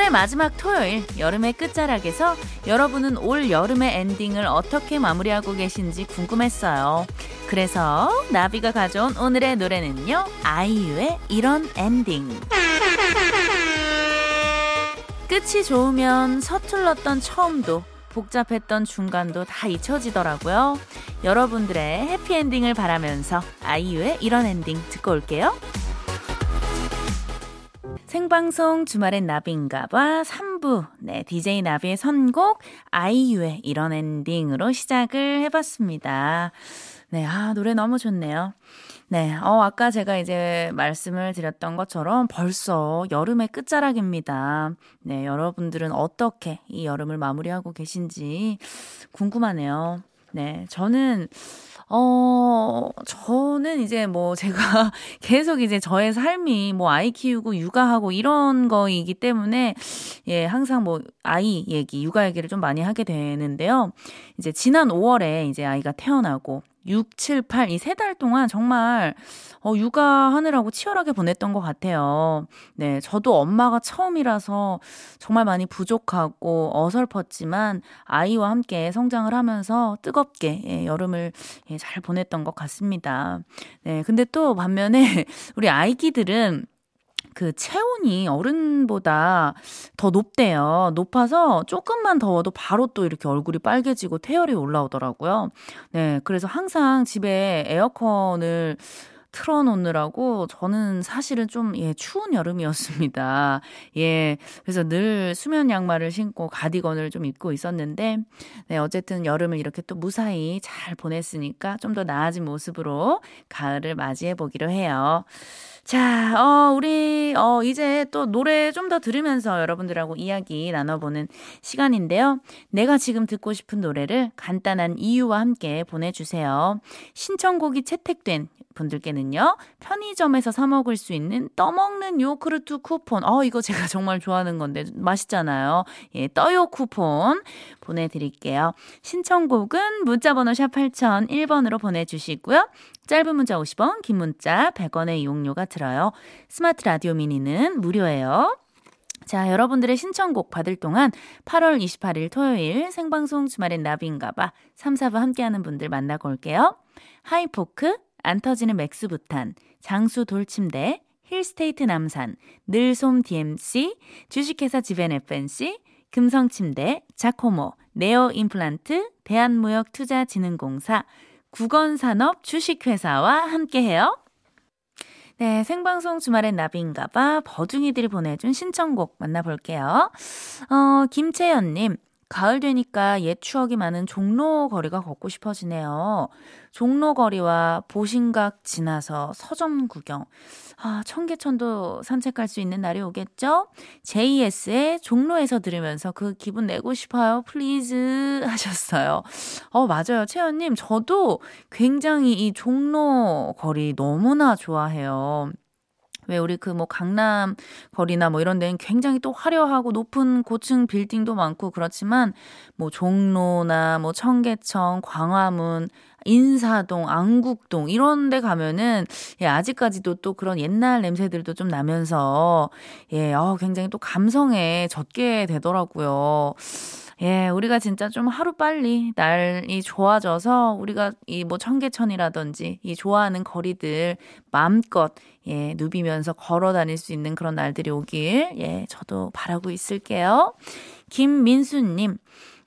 8월의 마지막 토요일 여름의 끝자락에서 여러분은 올 여름의 엔딩을 어떻게 마무리하고 계신지 궁금했어요. 그래서 나비가 가져온 오늘의 노래는요. 아이유의 이런 엔딩. 끝이 좋으면 서툴렀던 처음도 복잡했던 중간도 다 잊혀지더라고요. 여러분들의 해피엔딩을 바라면서 아이유의 이런 엔딩 듣고 올게요. 생방송 주말엔 나비인가봐 3부. 네, DJ 나비의 선곡 아이유의 이런 엔딩으로 시작을 해봤습니다. 네, 아, 노래 너무 좋네요. 네, 어, 아까 제가 이제 말씀을 드렸던 것처럼 벌써 여름의 끝자락입니다. 네, 여러분들은 어떻게 이 여름을 마무리하고 계신지 궁금하네요. 네, 저는, 어, 저는 이제 뭐 제가 계속 이제 저의 삶이 뭐 아이 키우고 육아하고 이런 거이기 때문에 예, 항상 뭐 아이 얘기, 육아 얘기를 좀 많이 하게 되는데요. 이제 지난 5월에 이제 아이가 태어나고 6, 7, 8, 이 세 달 동안 정말, 어, 육아하느라고 치열하게 보냈던 것 같아요. 네, 저도 엄마가 처음이라서 정말 많이 부족하고 어설펐지만 아이와 함께 성장을 하면서 뜨겁게, 예, 여름을 예, 잘 보냈던 것 같습니다. 네, 근데 또 반면에 우리 아이기들은 그 체온이 어른보다 더 높대요. 높아서 조금만 더워도 바로 또 이렇게 얼굴이 빨개지고 태열이 올라오더라고요. 네, 그래서 항상 집에 에어컨을 틀어놓느라고 저는 사실은 좀, 예, 추운 여름이었습니다. 예, 그래서 늘 수면 양말을 신고 가디건을 좀 입고 있었는데, 네, 어쨌든 여름을 이렇게 또 무사히 잘 보냈으니까 좀 더 나아진 모습으로 가을을 맞이해 보기로 해요. 자, 어, 우리, 어, 이제 또 노래 좀 더 들으면서 여러분들하고 이야기 나눠보는 시간인데요. 내가 지금 듣고 싶은 노래를 간단한 이유와 함께 보내주세요. 신청곡이 채택된 분들께는요, 편의점에서 사 먹을 수 있는 떠먹는 요크루트 쿠폰. 어, 이거 제가 정말 좋아하는 건데, 맛있잖아요. 예, 떠요 쿠폰 보내 드릴게요. 신청곡은 문자 번호 샵 8001번으로 보내 주시고요. 짧은 문자 50원, 긴 문자 100원의 이용료가 들어요. 스마트 라디오 미니는 무료예요. 자, 여러분들의 신청곡 받을 동안 8월 28일 토요일 생방송 주말엔 나비인가봐 3, 4부 함께하는 분들 만나고 올게요. 하이포크, 안 터지는 맥스부탄, 장수 돌침대, 힐스테이트 남산, 늘솜 DMC, 주식회사 지벤 FNC, 금성침대, 자코모, 네오 임플란트, 대한무역투자진흥공사, 국원산업 주식회사와 함께해요. 네, 생방송 주말엔 나비인가봐 버중이들이 보내준 신청곡 만나볼게요. 어, 김채연님, 가을 되니까 옛 추억이 많은 종로 거리가 걷고 싶어지네요. 종로 거리와 보신각 지나서 서점 구경. 아, 청계천도 산책할 수 있는 날이 오겠죠? JS의 종로에서 들으면서 그 기분 내고 싶어요. please 하셨어요. 어, 맞아요. 채연님, 저도 굉장히 이 종로 거리 너무나 좋아해요. 왜 우리 그 뭐 강남 거리나 뭐 이런 데는 굉장히 또 화려하고 높은 고층 빌딩도 많고 그렇지만 뭐 종로나 뭐 청계천, 광화문 인사동, 안국동 이런 데 가면은 예, 아직까지도 또 그런 옛날 냄새들도 좀 나면서 예, 어, 굉장히 또 감성에 젖게 되더라고요. 예, 우리가 진짜 좀 하루 빨리 날이 좋아져서 우리가 이 뭐 청계천이라든지 이 좋아하는 거리들 마음껏 예, 누비면서 걸어 다닐 수 있는 그런 날들이 오길 예, 저도 바라고 있을게요. 김민수 님,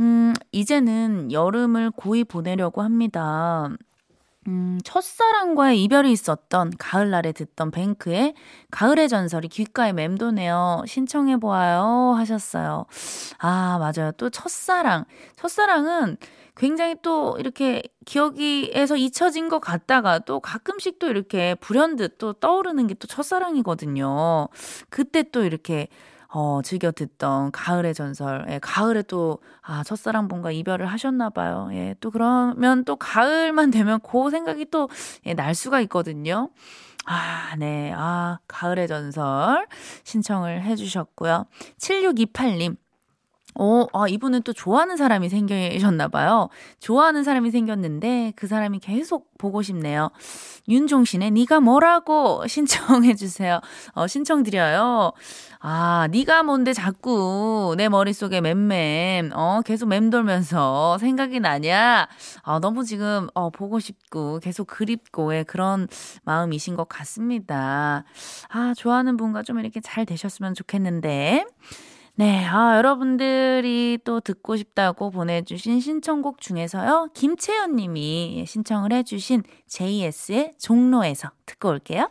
음, 이제는 여름을 고이 보내려고 합니다. 음, 첫사랑과의 이별이 있었던 가을날에 듣던 뱅크의 가을의 전설이 귓가에 맴도네요. 신청해보아요. 하셨어요. 아, 맞아요. 또 첫사랑. 첫사랑은 굉장히 또 이렇게 기억이에서 잊혀진 것 같다가 또 가끔씩 또 이렇게 불현듯 또 떠오르는 게 또 첫사랑이거든요. 그때 또 이렇게 어, 즐겨 듣던 가을의 전설. 예, 가을에 또, 아, 첫사랑분과 이별을 하셨나봐요. 예, 또 그러면 또 가을만 되면 그 생각이 또, 예, 날 수가 있거든요. 아, 네. 아, 가을의 전설 신청을 해주셨고요. 7628님. 어, 아, 이분은 또 좋아하는 사람이 생기셨나봐요. 좋아하는 사람이 생겼는데 그 사람이 계속 보고 싶네요. 윤종신의 네가 뭐라고 신청해주세요. 어, 신청드려요. 아, 네가 뭔데 자꾸 내 머릿속에 맴맴, 어, 계속 맴돌면서 생각이 나냐? 아, 너무 지금, 어, 보고 싶고, 계속 그립고의 그런 마음이신 것 같습니다. 아, 좋아하는 분과 좀 이렇게 잘 되셨으면 좋겠는데. 네, 아, 여러분들이 또 듣고 싶다고 보내주신 신청곡 중에서요, 김채연 님이 신청을 해주신 JS의 종로에서 듣고 올게요.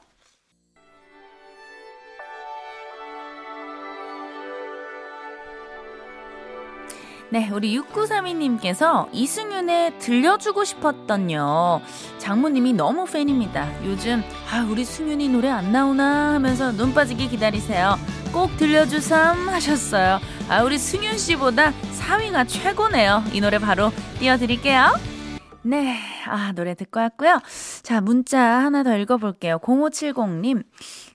네, 우리 6932님께서 이승윤의 들려주고 싶었던요. 장모님이 너무 팬입니다. 요즘, 아, 우리 승윤이 노래 안 나오나 하면서 눈 빠지게 기다리세요. 꼭 들려주삼 하셨어요. 아, 우리 승윤 씨보다 4위가 최고네요. 이 노래 바로 띄워드릴게요. 네. 아, 노래 듣고 왔고요. 자, 문자 하나 더 읽어볼게요. 0570님.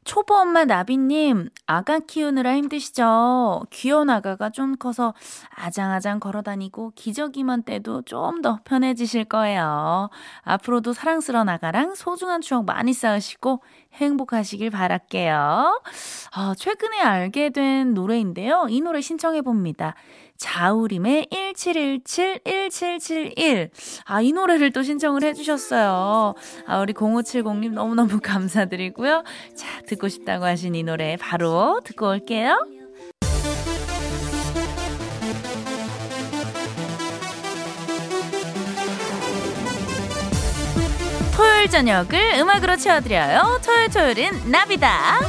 초보 엄마 나비님, 아가 키우느라 힘드시죠? 귀여운 아가가 좀 커서 아장아장 걸어 다니고 기저귀만 떼도 좀 더 편해지실 거예요. 앞으로도 사랑스러운 아가랑 소중한 추억 많이 쌓으시고 행복하시길 바랄게요. 아, 최근에 알게 된 노래인데요. 이 노래 신청해봅니다. 자우림의 1717-1771. 아, 이 노래를 또 신청을 해주셨어요. 아, 우리 0570님 너무너무 감사드리고요. 자, 듣고 싶다고 하신 이 노래 바로 듣고 올게요. 토요일 저녁을 음악으로 채워드려요. 토요일 토요일은 나비다.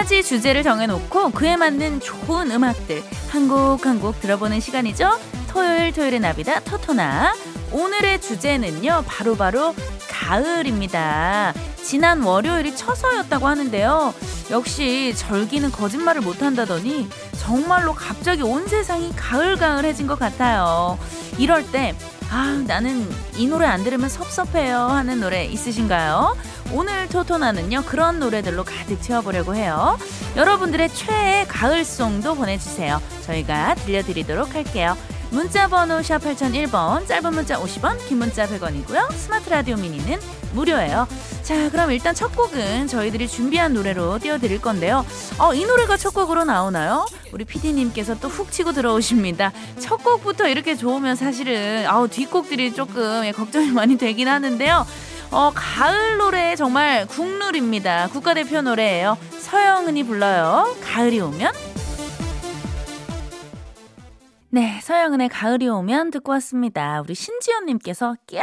가지 주제를 정해놓고 그에 맞는 좋은 음악들 한 곡 한 곡 들어보는 시간이죠. 토요일 토요일의 나비다 토토나 오늘의 주제는요 바로바로 바로 가을입니다. 지난 월요일이 처서였다고 하는데요. 역시 절기는 거짓말을 못한다더니 정말로 갑자기 온 세상이 가을가을해진 것 같아요. 이럴 때 아, 나는 이 노래 안 들으면 섭섭해요 하는 노래 있으신가요? 오늘 토토나는요, 그런 노래들로 가득 채워보려고 해요. 여러분들의 최애 가을송도 보내주세요. 저희가 들려드리도록 할게요. 문자 번호 샵 8001번, 짧은 문자 50원, 긴 문자 100원이고요. 스마트 라디오 미니는 무료예요. 자, 그럼 일단 첫 곡은 저희들이 준비한 노래로 띄워드릴 건데요. 어, 이 노래가 첫 곡으로 나오나요? 우리 피디님께서 또 훅 치고 들어오십니다. 첫 곡부터 이렇게 좋으면 사실은, 아우, 뒷곡들이 조금 예, 걱정이 많이 되긴 하는데요. 어, 가을 노래 정말 국룰입니다. 국가대표 노래예요. 서영은이 불러요. 가을이 오면. 네, 서영은의 가을이 오면 듣고 왔습니다. 우리 신지연님께서 꺄!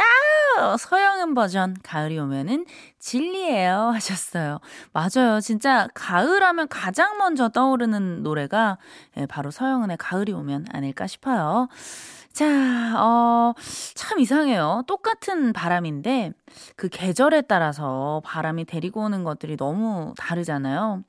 서영은 버전 가을이 오면은 진리예요 하셨어요. 맞아요. 진짜 가을 하면 가장 먼저 떠오르는 노래가 예, 바로 서영은의 가을이 오면 아닐까 싶어요. 자, 어, 참 이상해요. 똑같은 바람인데 그 계절에 따라서 바람이 데리고 오는 것들이 너무 다르잖아요.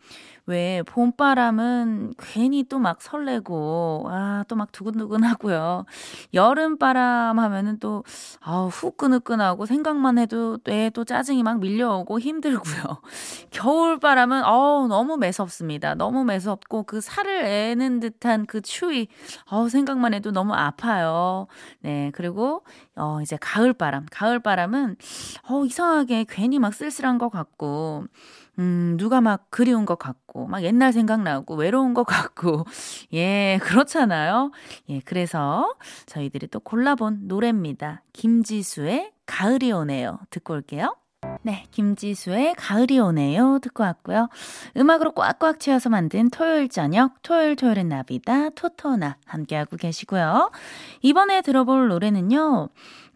왜 봄바람은 괜히 또 막 설레고 아 또 막 두근두근 하고요. 여름바람 하면은 또 아우 후끈후끈하고 생각만 해도 뇌에 또 짜증이 막 밀려 오고 힘들고요. 겨울 바람은 어우 너무 매섭습니다. 너무 매섭고 그 살을 애는 듯한 그 추위 어우 생각만 해도 너무 아파요. 네 그리고 어 이제 가을 바람 가을 바람은 어 이상하게 괜히 막 쓸쓸한 것 같고 음, 누가 막 그리운 것 같고, 막 옛날 생각나고, 외로운 것 같고, 예, 그렇잖아요. 예, 그래서 저희들이 또 골라본 노래입니다. 김지수의 가을이 오네요. 듣고 올게요. 네, 김지수의 가을이 오네요 듣고 왔고요. 음악으로 꽉꽉 채워서 만든 토요일 저녁, 토요일 토요일은 나비다, 토토나 함께하고 계시고요. 이번에 들어볼 노래는요.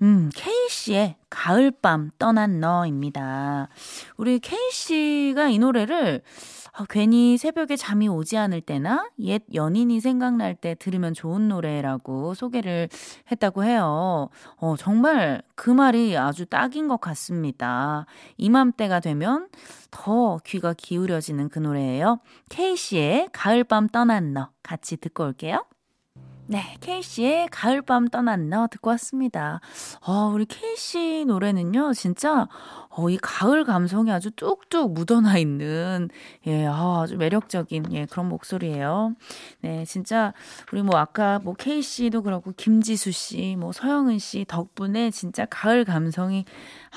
음, K씨의 가을밤 떠난 너입니다. 우리 K씨가 이 노래를 아, 괜히 새벽에 잠이 오지 않을 때나 옛 연인이 생각날 때 들으면 좋은 노래라고 소개를 했다고 해요. 어, 정말 그 말이 아주 딱인 것 같습니다. 이맘때가 되면 더 귀가 기울여지는 그 노래예요. 케이 씨의 가을밤 떠난 너 같이 듣고 올게요. 네, 케이씨의 가을밤 떠난 너 듣고 왔습니다. 어, 우리 케이씨 노래는요, 진짜 어, 이 가을 감성이 아주 뚝뚝 묻어나 있는, 예, 아, 아주 매력적인, 예, 그런 목소리예요. 네, 진짜, 우리 뭐 아까 뭐 K씨도 그렇고, 김지수 씨, 뭐 서영은 씨 덕분에 진짜 가을 감성이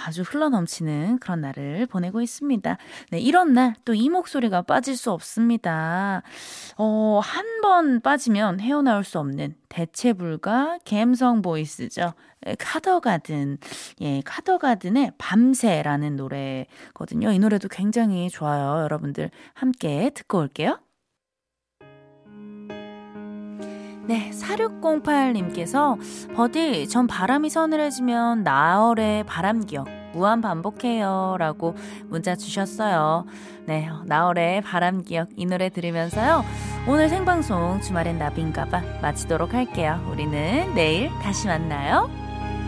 아주 흘러넘치는 그런 날을 보내고 있습니다. 네, 이런 날 또 이 목소리가 빠질 수 없습니다. 어, 한 번 빠지면 헤어나올 수 없는 대체 불가 갬성 보이스죠. 카더가든, 예, 카더가든의 밤새라는 노래거든요. 이 노래도 굉장히 좋아요. 여러분들 함께 듣고 올게요. 네, 4608님께서 버디, 전 바람이 서늘해지면 나얼의 바람 기억 무한 반복해요. 라고 문자 주셨어요. 네, 나얼의 바람 기억 이 노래 들으면서요. 오늘 생방송 주말엔 나비인가봐 마치도록 할게요. 우리는 내일 다시 만나요.